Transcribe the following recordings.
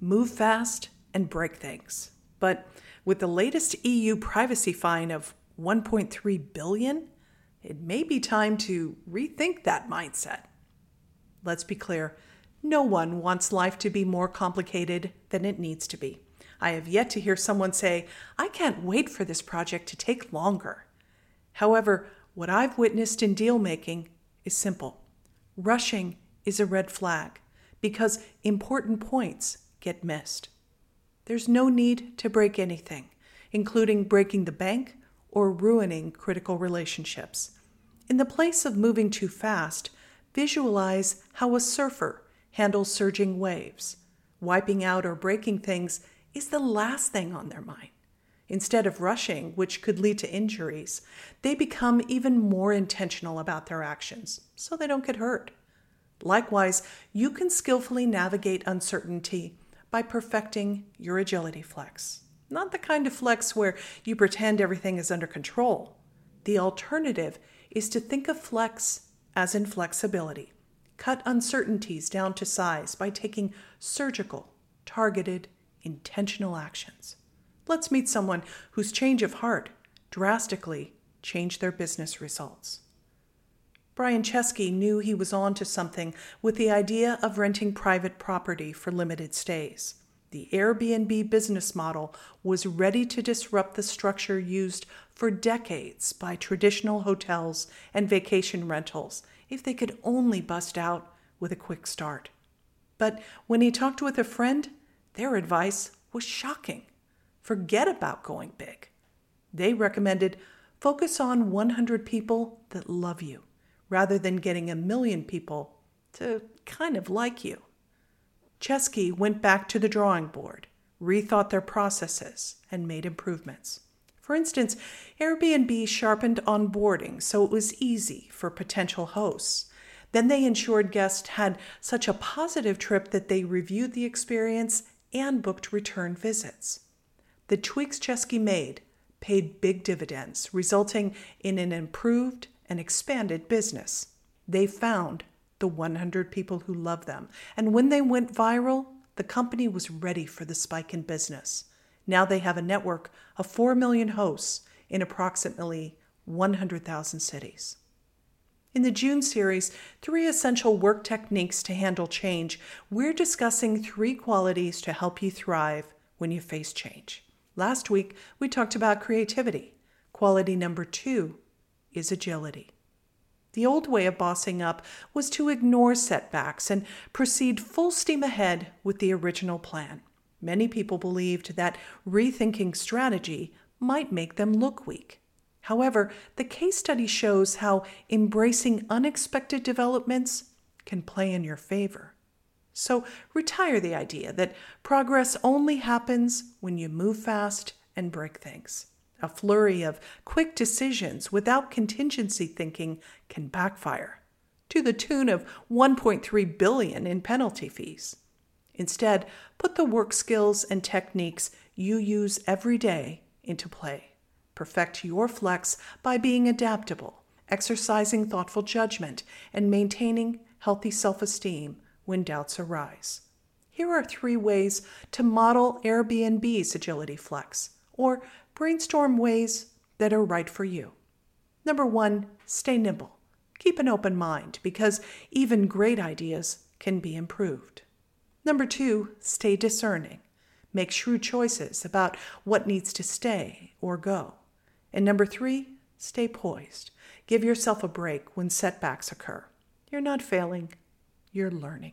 move fast and break things. But with the latest EU privacy fine of 1.3 billion, it may be time to rethink that mindset. Let's be clear, no one wants life to be more complicated than it needs to be. I have yet to hear someone say, I can't wait for this project to take longer. However, what I've witnessed in deal making is simple. Rushing is a red flag because important points get missed. There's no need to break anything, including breaking the bank or ruining critical relationships. In the place of moving too fast, visualize how a surfer handles surging waves. Wiping out or breaking things is the last thing on their mind. Instead of rushing, which could lead to injuries, they become even more intentional about their actions so they don't get hurt. Likewise, you can skillfully navigate uncertainty by perfecting your agility flex. Not the kind of flex where you pretend everything is under control. The alternative is to think of flex as in flexibility. Cut uncertainties down to size by taking surgical, targeted, intentional actions. Let's meet someone whose change of heart drastically changed their business results. Brian Chesky knew he was on to something with the idea of renting private property for limited stays. The Airbnb business model was ready to disrupt the structure used for decades by traditional hotels and vacation rentals if they could only bust out with a quick start. But when he talked with a friend, their advice was shocking. Forget about going big. They recommended focus on 100 people that love you rather than getting a million people to kind of like you. Chesky went back to the drawing board, rethought their processes, and made improvements. For instance, Airbnb sharpened onboarding so it was easy for potential hosts. Then they ensured guests had such a positive trip that they reviewed the experience and booked return visits. The tweaks Chesky made paid big dividends, resulting in an improved and expanded business. They found the 100 people who love them. And when they went viral, the company was ready for the spike in business. Now they have a network of 4 million hosts in approximately 100,000 cities. In the June series, Three Essential Work Techniques to Handle Change, we're discussing three qualities to help you thrive when you face change. Last week, we talked about creativity. Quality number two is agility. The old way of bossing up was to ignore setbacks and proceed full steam ahead with the original plan. Many people believed that rethinking strategy might make them look weak. However, the case study shows how embracing unexpected developments can play in your favor. So retire the idea that progress only happens when you move fast and break things. A flurry of quick decisions without contingency thinking can backfire to the tune of 1.3 billion in penalty fees. Instead, put the work skills and techniques you use every day into play. Perfect your flex by being adaptable, exercising thoughtful judgment, and maintaining healthy self esteem when doubts arise. Here are three ways to model Airbnb's Agility Flex, or brainstorm ways that are right for you. Number one, stay nimble. Keep an open mind because even great ideas can be improved. Number two, stay discerning. Make shrewd choices about what needs to stay or go. And number three, stay poised. Give yourself a break when setbacks occur. You're not failing, you're learning.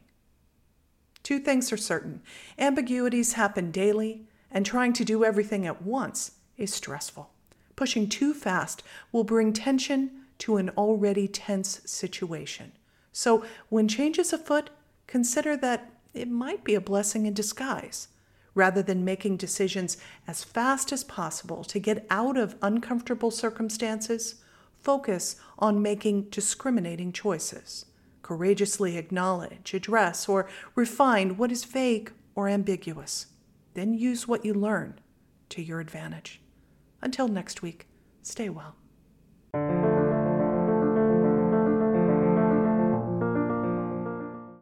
Two things are certain ambiguities happen daily, and trying to do everything at once is stressful. Pushing too fast will bring tension to an already tense situation. So, when change is afoot, consider that it might be a blessing in disguise. Rather than making decisions as fast as possible to get out of uncomfortable circumstances, focus on making discriminating choices. Courageously acknowledge, address, or refine what is vague or ambiguous. Then use what you learn to your advantage. Until next week, stay well.